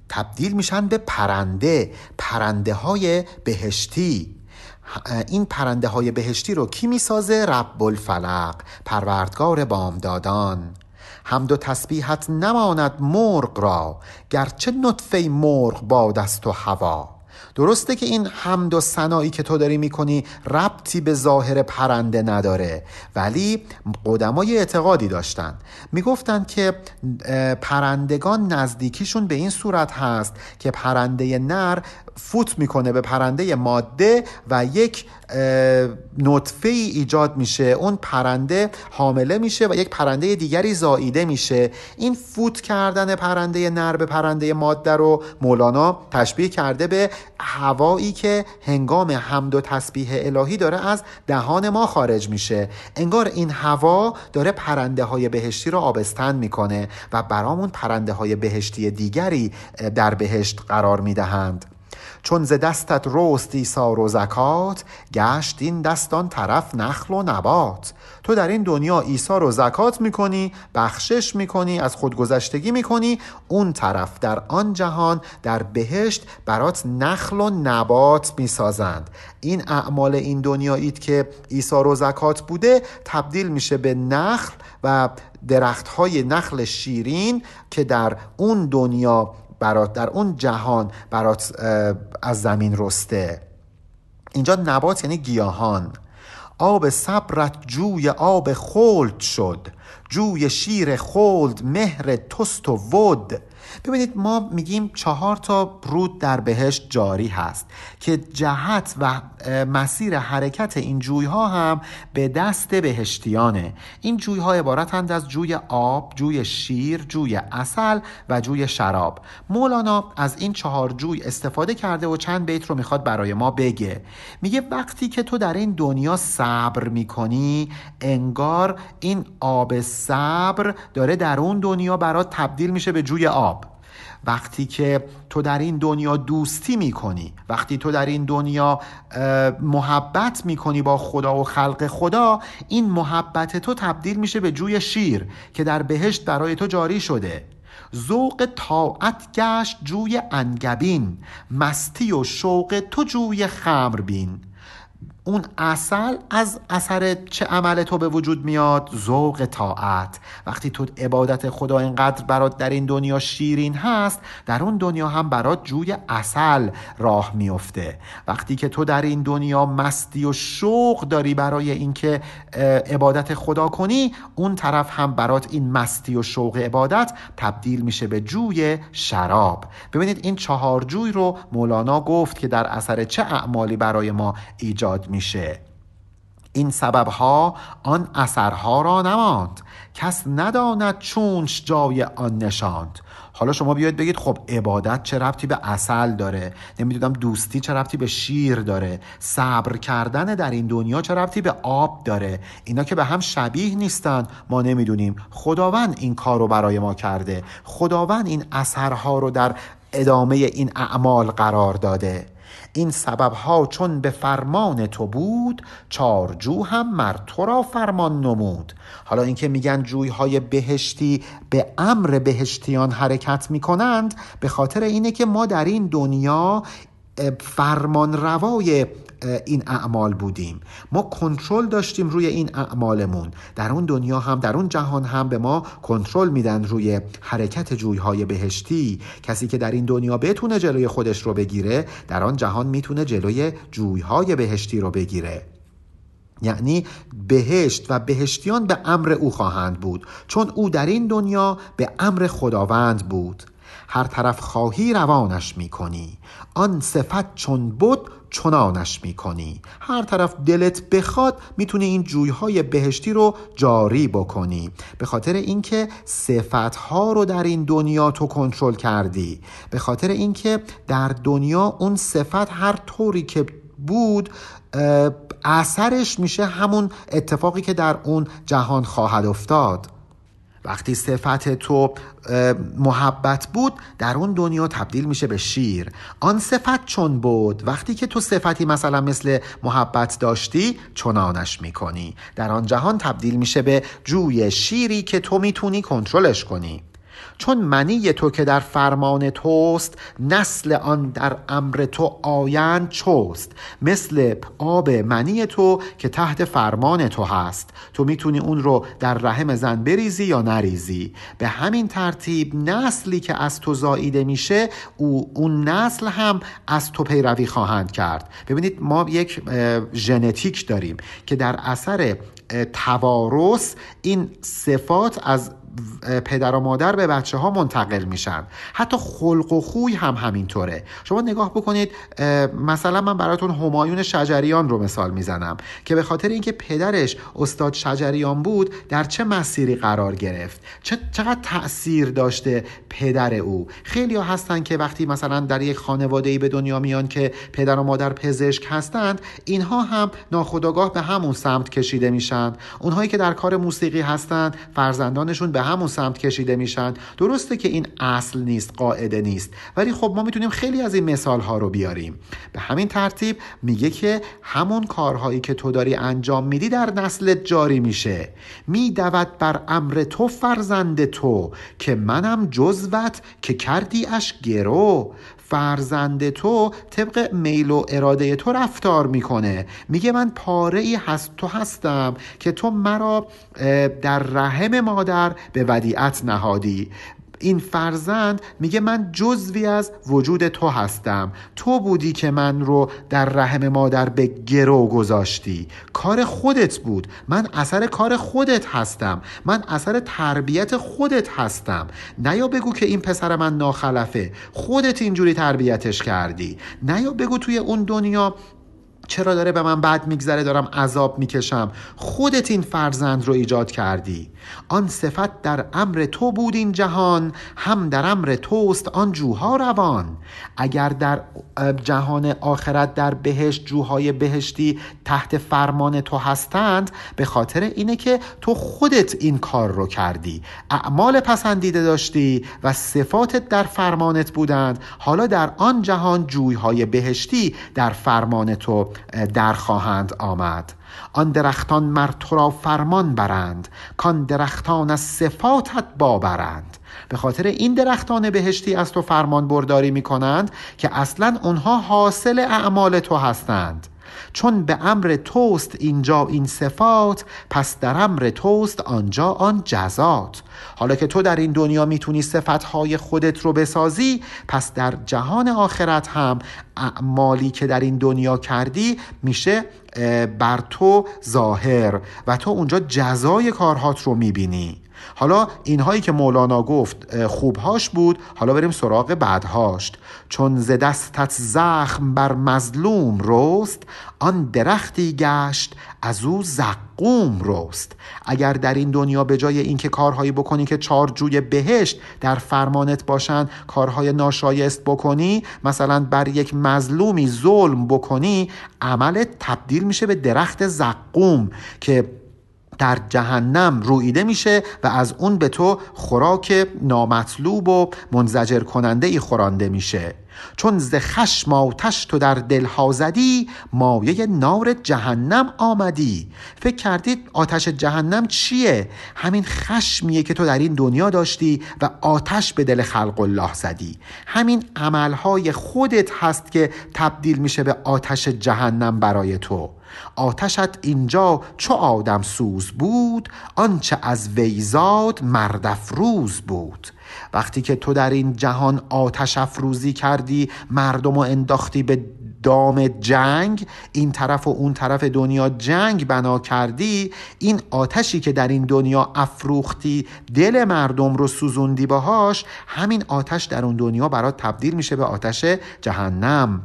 تبدیل میشن به پرنده پرنده های بهشتی. این پرنده های بهشتی رو کی می‌سازه؟ رب الفلق پروردگار بامدادان. حمد و تسبیحت نماند مرغ را گرچه نطفه مرغ باد است و هوا. درسته که این حمد و سنایی که تو داری می‌کنی ربطی به ظاهر پرنده نداره ولی قدمای اعتقادی داشتن. می‌گفتند که پرندگان نزدیکیشون به این صورت هست که پرنده نر فوت می‌کنه به پرنده ماده و یک نطفه ای ایجاد میشه. اون پرنده حامله میشه و یک پرنده دیگری زاییده میشه. این فوت کردن پرنده نر به پرنده ماده رو مولانا تشبیه کرده به هوایی که هنگام حمد و تسبیح الهی داره از دهان ما خارج میشه. انگار این هوا داره پرنده های بهشتی رو آبستن می‌کنه و برامون پرنده های بهشتی دیگری در بهشت قرار می‌دهند. چون ز دستت رست ایثار و زکات گشت این دستان طرف نخل و نبات. تو در این دنیا ایثار و زکات می‌کنی بخشش می‌کنی از خودگذشتگی می‌کنی اون طرف در آن جهان در بهشت برات نخل و نبات می‌سازند. این اعمال این دنیایید که ایثار و زکات بوده تبدیل میشه به نخل و درخت های نخل شیرین که در اون دنیا برات در اون جهان برات از زمین رسته. اینجا نبات یعنی گیاهان. آب صبرت جوی آب خلد شد. جوی شیر خلد مهر توست و ود. ببینید ما میگیم چهار تا رود در بهشت جاری هست که جهت و مسیر حرکت این جویها هم به دست بهشتیانه. این جویها عبارتند از جوی آب، جوی شیر، جوی اصل و جوی شراب. مولانا از این چهار جوی استفاده کرده و چند بیت رو می‌خواد برای ما بگه. میگه وقتی که تو در این دنیا صبر می‌کنی انگار این آب صبر داره در اون دنیا برات تبدیل میشه به جوی آب. وقتی که تو در این دنیا دوستی می‌کنی وقتی تو در این دنیا محبت می‌کنی با خدا و خلق خدا این محبت تو تبدیل میشه به جوی شیر که در بهشت برای تو جاری شده. ذوق طاعت گشت جوی انگبین مستی و شوق تو جوی خمر بین اون اصل از اثر چه عمل تو به وجود میاد؟ ذوق طاعت. وقتی تو عبادت خدا اینقدر برات در این دنیا شیرین هست در اون دنیا هم برات جوی اصل راه میفته. وقتی که تو در این دنیا مستی و شوق داری برای اینکه عبادت خدا کنی اون طرف هم برات این مستی و شوق عبادت تبدیل میشه به جوی شراب. ببینید این چهار جوی رو مولانا گفت که در اثر چه اعمالی برای ما ایجاد میشه. این سبب ها آن اثرها را نماند. کس نداند چونش جای آن نشاند. حالا شما بیاید بگید خب عبادت چه ربطی به اصل داره؟ نمی‌دونم دوستی چه ربطی به شیر داره؟ صبر کردن در این دنیا چه ربطی به آب داره؟ اینا که به هم شبیه نیستن. ما نمی‌دونیم. خداوند این کار رو برای ما کرده. خداوند این اثرها رو در ادامه این اعمال قرار داده. این سبب ها چون به فرمان تو بود چارجو هم مر تو را فرمان نمود. حالا اینکه میگن جویهای بهشتی به امر بهشتیان حرکت می‌کنند به خاطر اینه که ما در این دنیا فرمان روای این اعمال بودیم. ما کنترل داشتیم روی این اعمالمون. در اون دنیا هم در اون جهان هم به ما کنترل میدن روی حرکت جویهای بهشتی. کسی که در این دنیا بتونه جلوی خودش رو بگیره در آن جهان می‌تونه جلوی جویهای بهشتی رو بگیره. یعنی بهشت و بهشتیان به امر او خواهند بود چون او در این دنیا به امر خداوند بود. هر طرف خواهی روانش می‌کنی. آن صفت چون بود چنانش می‌کنی. هر طرف دلت بخواد می‌تونی این جویهای بهشتی رو جاری بکنی. به خاطر اینکه صفتها رو در این دنیا تو کنترل کردی. به خاطر اینکه در دنیا اون صفت هر طوری که بود اثرش میشه همون اتفاقی که در اون جهان خواهد افتاد. وقتی صفت تو محبت بود در اون دنیا تبدیل میشه به شیر. آن صفت چون بود؟ وقتی که تو صفتی مثلا مثل محبت داشتی چنانش می‌کنی. در آن جهان تبدیل میشه به جوی شیری که تو می‌تونی کنترلش کنی. چون منی تو که در فرمان توست نسل آن در امر تو آیند چوست مثل آب منی تو که تحت فرمان تو هست. تو می‌تونی اون رو در رحم زن بریزی یا نریزی. به همین ترتیب نسلی که از تو زاییده میشه او اون نسل هم از تو پیروی خواهند کرد. ببینید ما یک ژنتیک داریم که در اثر توارث این صفات از پدر و مادر به بچه ها منتقل میشن. حتی خلق و خوی هم همینطوره. شما نگاه بکنید مثلا من براتون همایون شجریان رو مثال می‌زنم که به خاطر اینکه پدرش استاد شجریان بود در چه مسیری قرار گرفت؟ چقدر تاثیر داشته پدر او؟ خیلی ها هستن که وقتی مثلا در یک خانواده ای به دنیا میان که پدر و مادر پزشک هستند اینها هم ناخداگاه به همون سمت کشیده میشن. اونهایی که در کار موسیقی هستند فرزندانشون به همون سمت کشیده میشن. درسته که این اصل نیست قاعده نیست. ولی خب ما می‌تونیم خیلی از این مثال ها رو بیاریم. به همین ترتیب میگه که همون کارهایی که تو داری انجام میدی در نسل جاری میشه. میدود بر امر تو فرزند تو که منم جزوت که کردی اش گرو. فرزند تو طبق میل و اراده تو رفتار می‌کنه. میگه من پاره ای هست تو هستم که تو مرا در رحم مادر به ودیعت نهادی. این فرزند میگه من جزوی از وجود تو هستم. تو بودی که من رو در رحم مادر به گرو گذاشتی. کار خودت بود. من اثر کار خودت هستم. من اثر تربیت خودت هستم. نیا بگو که این پسر من ناخلفه. خودت اینجوری تربیتش کردی. نیا بگو توی اون دنیا چرا داره به من بد میگذره دارم عذاب می‌کشم. خودت این فرزند رو ایجاد کردی. آن صفت در امر تو بود این جهان هم در امر توست آن جوها روان. اگر در جهان آخرت در بهشت جوهای بهشتی تحت فرمان تو هستند به خاطر اینه که تو خودت این کار رو کردی. اعمال پسندیده داشتی و صفاتت در فرمانت بودند. حالا در آن جهان جویهای بهشتی در فرمان تو در خواهند آمد. آن درختان مر تو را فرمان برند کان درختان از صفاتت بابرند. به خاطر این درختان بهشتی از تو فرمان برداری می کنند که اصلا اونها حاصل اعمال تو هستند. چون به امر توست اینجا این صفات پس در امر توست آنجا آن جزات. حالا که تو در این دنیا می‌تونی صفتهای خودت رو بسازی پس در جهان آخرت هم اعمالی که در این دنیا کردی میشه بر تو ظاهر و تو اونجا جزای کارهات رو می‌بینی. حالا اینهایی که مولانا گفت خوبهاش بود حالا بریم سراغ بعدهاش. چون ز دستت زخم بر مظلوم رست آن درختی گشت از او زقوم رست. اگر در این دنیا به جای اینکه کارهایی بکنی که چارجوی بهشت در فرمانت باشن کارهای ناشایست بکنی مثلا بر یک مظلومی ظلم بکنی عملت تبدیل میشه به درخت زقوم که در جهنم رویده میشه و از اون به تو خوراک نامطلوب و منزجر کننده ای خورانده میشه. چون ز خشم آتش تو در دلها زدی مایه نار جهنم آمدی. فکر کردید آتش جهنم چیه؟ همین خشمیه که تو در این دنیا داشتی و آتش به دل خلق الله زدی. همین عملهای خودت هست که تبدیل میشه به آتش جهنم برای تو. آتشت اینجا چو آدم سوز بود آنچه از ویزاد مردفروز بود. وقتی که تو در این جهان آتش افروزی کردی مردم و انداختی به دام جنگ این طرف و اون طرف دنیا جنگ بنا کردی این آتشی که در این دنیا افروختی دل مردم رو سوزوندی باهاش همین آتش در اون دنیا برات تبدیل میشه به آتش جهنم.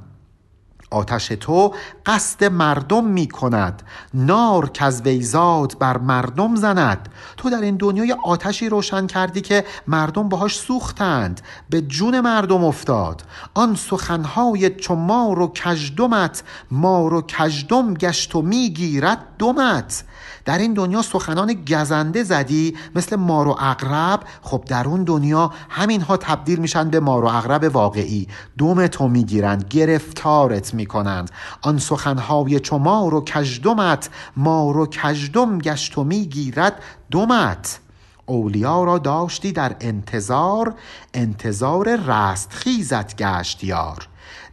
آتش تو قصد مردم می کند نار که از ویزاد بر مردم زند. تو در این دنیای آتشی روشن کردی که مردم باهاش سوختند. به جون مردم افتاد. آن سخنهای چو مار و کژدمت مار و کژدم گشت و می‌گیرد دمت. در این دنیا سخنان گزنده زدی مثل مار و اقرب خب در اون دنیا همین ها تبدیل میشن به مار و اقرب واقعی. دوم تو می‌گیرند گرفتارت می‌کنند. آن سخنهای چو مار و کژدمت مار و کژدم گشت و می‌گیرد دمت. اولیا را داشتی در انتظار انتظار رستخیزت گشت یار.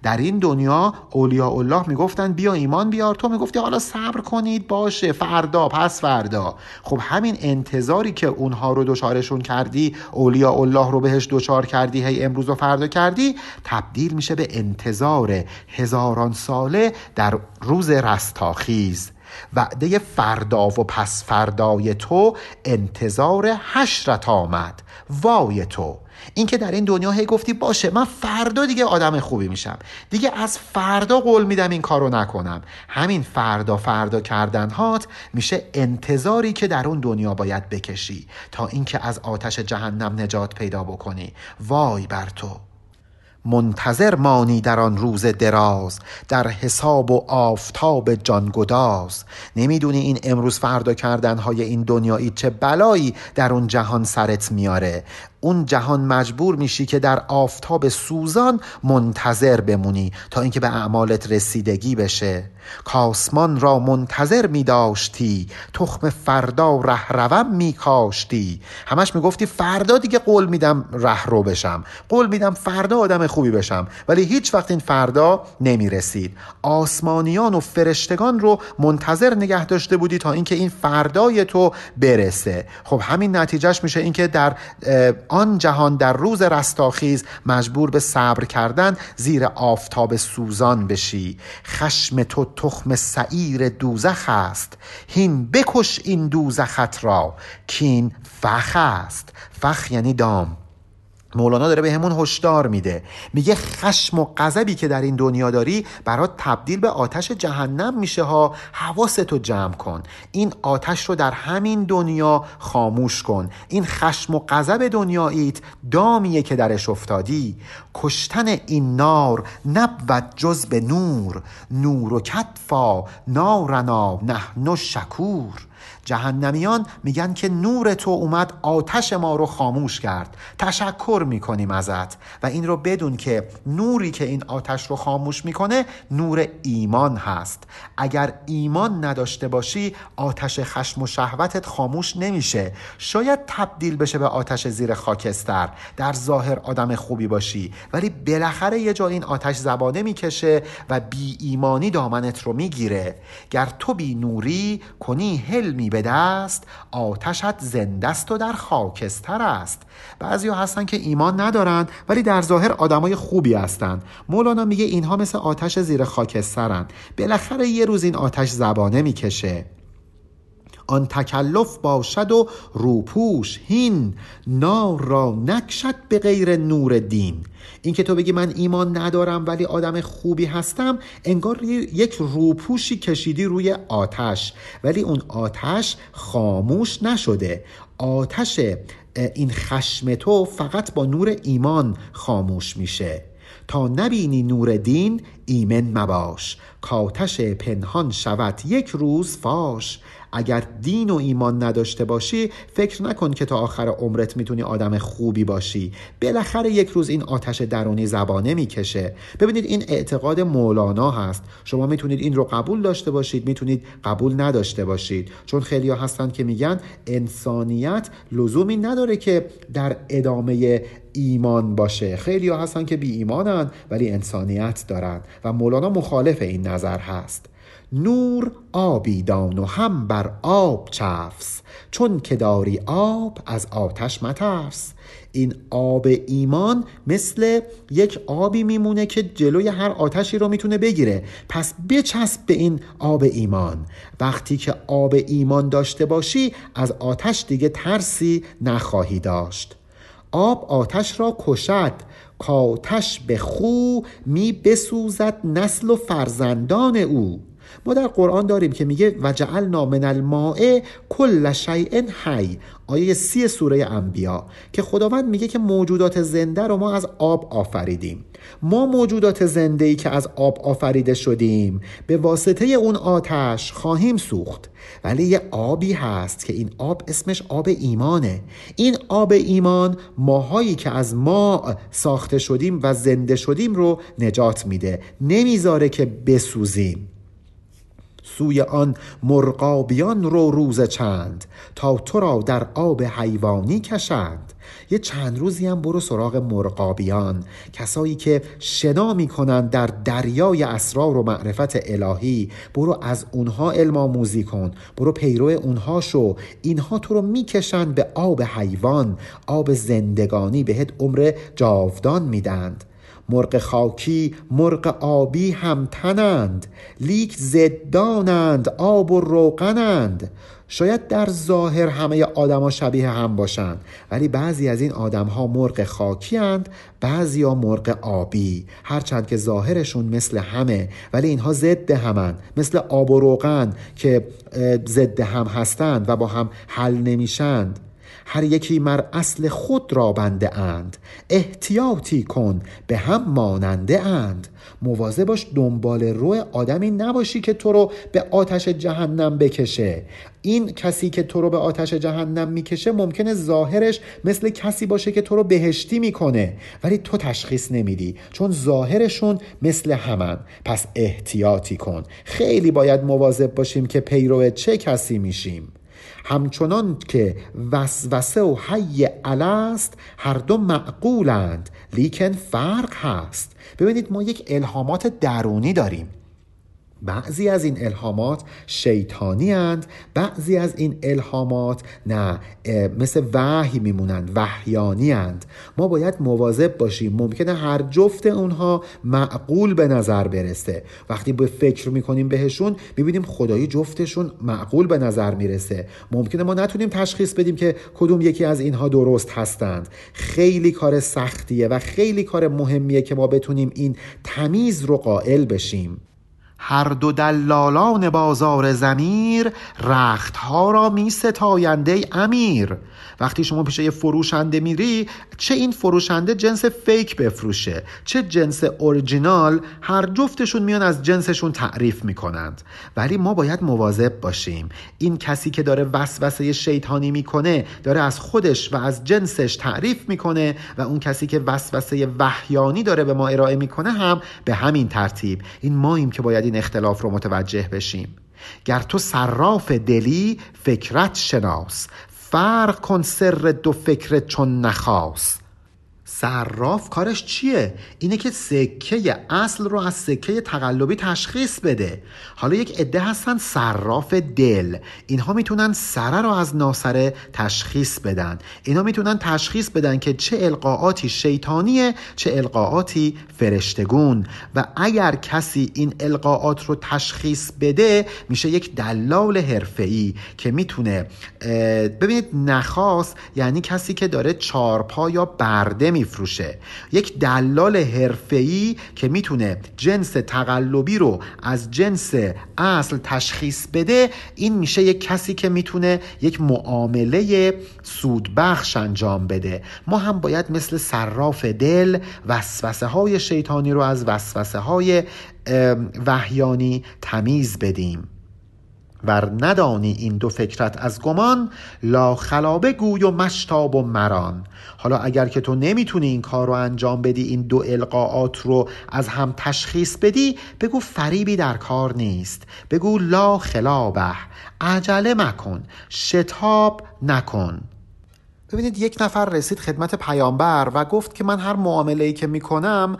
در این دنیا اولیاء الله می‌گفتن بیا ایمان بیار. تو می‌گفتی حالا صبر کنید باشه فردا پس فردا. خب همین انتظاری که اونها رو دچارشون کردی اولیاء الله رو بهش دچار کردی هی امروز و فردا کردی تبدیل میشه به انتظار هزاران ساله در روز رستاخیز. وعده فردا و پس فردای تو انتظار حشرت آمد. وای تو! اینکه در این دنیا هی گفتی باشه من فردا دیگه آدم خوبی میشم. دیگه از فردا قول میدم این کارو نکنم. همین فردا فردا کردن هات میشه انتظاری که در اون دنیا باید بکشی تا اینکه از آتش جهنم نجات پیدا بکنی. وای بر تو. منتظر مانی در آن روز دراز در حساب و آفتاب جانگداز. نمی‌دونی این امروز فردا کردن های این دنیایی چه بلایی در اون جهان سرت میاره. اون جهان مجبور میشی که در آفتاب سوزان منتظر بمونی تا اینکه به اعمالت رسیدگی بشه. کاسمان را منتظر می داشتی تخم فردا رهروم می کاشتی همش می‌گفتی فردا دیگه قول میدم رهرو بشم. قول میدم فردا آدم خوبی بشم. ولی هیچ وقت این فردا نمی رسید آسمانیان و فرشتگان رو منتظر نگه داشته بودی تا اینکه این فردای تو برسه. خب همین نتیجهش میشه اینکه در آن جهان در روز رستاخیز مجبور به صبر کردن زیر آفتاب سوزان بشی. خشم تو تخم سعیر دوزخ است. هین بکش این دوزخت را کین فخ است. فخ یعنی دام. مولانا داره به همون هشدار میده. میگه خشم و غضبی که در این دنیا داری برات تبدیل به آتش جهنم میشه ها. حواستو جمع کن. این آتش رو در همین دنیا خاموش کن. این خشم و غضب دنیاییت دامیه که درش افتادی. کشتن این نار نبود جز به نور. نور و کتفا نارنا نحن شکور جهنمیان میگن که نور تو اومد آتش ما رو خاموش کرد. تشکر می‌کنیم ازت. و این رو بدون که نوری که این آتش رو خاموش می‌کنه نور ایمان هست. اگر ایمان نداشته باشی آتش خشم و شهوتت خاموش نمیشه. شاید تبدیل بشه به آتش زیر خاکستر. در ظاهر آدم خوبی باشی. ولی بالاخره یه جا این آتش زبانه می‌کشه و بی ایمانی دامنت رو می‌گیره. گر تو بی نوری کنی حلمی به دست آتشت زندست و در خاکستر است. بعضی هستن که ایمان ندارن ولی در ظاهر آدمای خوبی هستن. مولانا میگه اینها مثل آتش زیر خاکسترن. بالاخره یه روز این آتش زبانه می‌کشه. آن تکلف باشد و روپوش هین نار را نکشد به غیر نور دین. این که تو بگی من ایمان ندارم ولی آدم خوبی هستم انگار یک روپوشی کشیدی روی آتش. ولی اون آتش خاموش نشده. آتش این خشم تو فقط با نور ایمان خاموش میشه. تا نبینی نور دین ایمن مباش کاتش پنهان شود یک روز فاش. اگر دین و ایمان نداشته باشی فکر نکن که تا آخر عمرت می‌تونی آدم خوبی باشی. بالاخره یک روز این آتش درونی زبانه می‌کشه. ببینید این اعتقاد مولانا هست. شما می‌تونید این رو قبول داشته باشید می‌تونید قبول نداشته باشید. چون خیلی ها هستند که میگن انسانیت لزومی نداره که در ادامه ایمان باشه. خیلی ها هستن که بی ایمانن ولی انسانیت دارن. و مولانا مخالف این نظر هست. نور آبی دان و هم بر آب چفس چون که داری آب از آتش مترس. این آب ایمان مثل یک آبی میمونه که جلوی هر آتشی رو می‌تونه بگیره. پس بچسب به این آب ایمان. وقتی که آب ایمان داشته باشی از آتش دیگه ترسی نخواهی داشت. آب آتش را کشد کاتش به خو می بسوزد نسل و فرزندان او. ما در قرآن داریم که میگه و جعلنا من الماء کل شیء حی. آیه سی سوره انبیا. که خداوند میگه که موجودات زنده رو ما از آب آفریدیم. ما موجودات زنده ای که از آب آفریده شدیم به واسطه اون آتش خواهیم سوخت. ولی یه آبی هست که این آب اسمش آب ایمانه. این آب ایمان ماهایی که از ما ساخته شدیم و زنده شدیم رو نجات میده. نمی‌ذاره که بسوزیم. سوی آن مرغابیان رو روز چند تا تو را در آب حیوانی کشند. یه چند روزی هم برو سراغ مرغابیان کسایی که شنا می‌کنند در دریای اسرار و معرفت الهی. برو از اونها علم آموزی کن برو پیرو اونها شو اینها تو رو می‌کشند به آب حیوان. آب زندگانی بهت عمر جاودان میدند مرغ خاکی مرغ آبی هم تنند. لیک ضدانند آب و روغنند. شاید در ظاهر همه آدما شبیه هم باشند ولی بعضی از این آدم ها مرغ خاکی اند بعضی ها مرغ آبی. هرچند که ظاهرشون مثل همه ولی اینها ضد همند مثل آب و روغن که ضد هم هستند و با هم حل نمیشند. هر یکی مر اصل خود را بنده اند. احتیاطی کن به هم ماننده اند. موازه باش دنبال رو آدمی نباشی که تو رو به آتش جهنم بکشه. این کسی که تو رو به آتش جهنم می‌کشه ممکنه ظاهرش مثل کسی باشه که تو رو بهشتی می‌کنه. ولی تو تشخیص نمیدی چون ظاهرشون مثل همن. پس احتیاطی کن. خیلی باید مواظب باشیم که پیرو چه کسی میشیم. همچنان که وسوسه و حی است هر دو معقولند لیکن فرق هست. ببینید ما یک الهامات درونی داریم. بعضی از این الهامات شیطانی اند بعضی از این الهامات نه مثل وحی میمونند وحیانی اند. ما باید مواظب باشیم ممکنه هر جفت اونها معقول به نظر برسه. وقتی به فکر می‌کنیم بهشون می‌بینیم خدایی جفتشون معقول به نظر می‌رسه. ممکنه ما نتونیم تشخیص بدیم که کدوم یکی از اینها درست هستند. خیلی کار سختیه و خیلی کار مهمیه که ما بتونیم این تمیز رو قائل بشیم. هر دو دلالان بازار زمیر رختها را می ستاینده امیر. وقتی شما پیش یه فروشنده میری چه این فروشنده جنس فیک بفروشه؟ چه جنس اورجینال؟ هر جفتشون میان از جنسشون تعریف می‌کنند. ولی ما باید مواظب باشیم. این کسی که داره وسوسه شیطانی می‌کنه داره از خودش و از جنسش تعریف می‌کنه و اون کسی که وسوسه وحیانی داره به ما ارائه می‌کنه هم به همین ترتیب. این ماییم که باید این اختلاف رو متوجه بشیم. گر تو صراف دلی فکرت شناس. فرق کن سر دو فکر چون نخواست. صراف کارش چیه؟ اینه که سکه اصل رو از سکه تقلبی تشخیص بده. حالا یک عده هستن صراف دل. اینها می‌تونن سره رو از ناسره تشخیص بدن. اینها می‌تونن تشخیص بدن که چه القاعاتی شیطانیه چه القاعاتی فرشتگون. و اگر کسی این القاعات رو تشخیص بده میشه یک دلال حرفه‌ای که می‌تونه ببینید نخواست یعنی کسی که داره چارپا یا برده میفروشه یک دلال حرفه‌ای که می‌تونه جنس تقلبی رو از جنس اصل تشخیص بده این میشه یک کسی که می‌تونه یک معامله سودبخش انجام بده. ما هم باید مثل صراف دل وسوسه های شیطانی رو از وسوسه های وحیانی تمیز بدیم. ور ندانی این دو فکرت از گمان لا خلابه گوی و مشتاب و مران. حالا اگر که تو نمی‌تونی این کار رو انجام بدی این دو القاعات رو از هم تشخیص بدی بگو فریبی در کار نیست. بگو لا خلابه عجله مکن شتاب نکن. ببینید یک نفر رسید خدمت پیامبر و گفت که من هر معامله ای که می‌کنم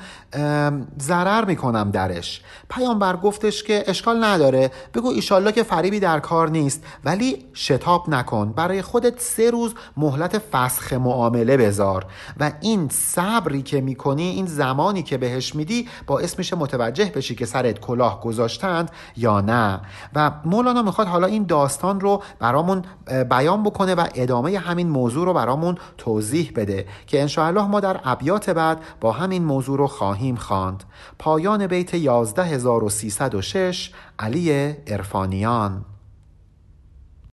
ضرر می‌کنم درش. پیامبر گفتش که اشکال نداره. بگو ایشالله که فریبی در کار نیست ولی شتاب نکن. برای خودت سه روز مهلت فسخ معامله بذار. و این صبری که می‌کنی این زمانی که بهش میدی باعث میشه متوجه بشی که سرت کلاه گذاشتند یا نه. و مولانا می‌خواد حالا این داستان رو برامون بیان بکنه و ادامه همین موضوع رو برامون توضیح بده که انشاءالله ما در ابیات بعد با همین موضوع رو خواهیم خواند. پایان بیت 11306 علی ارفانیان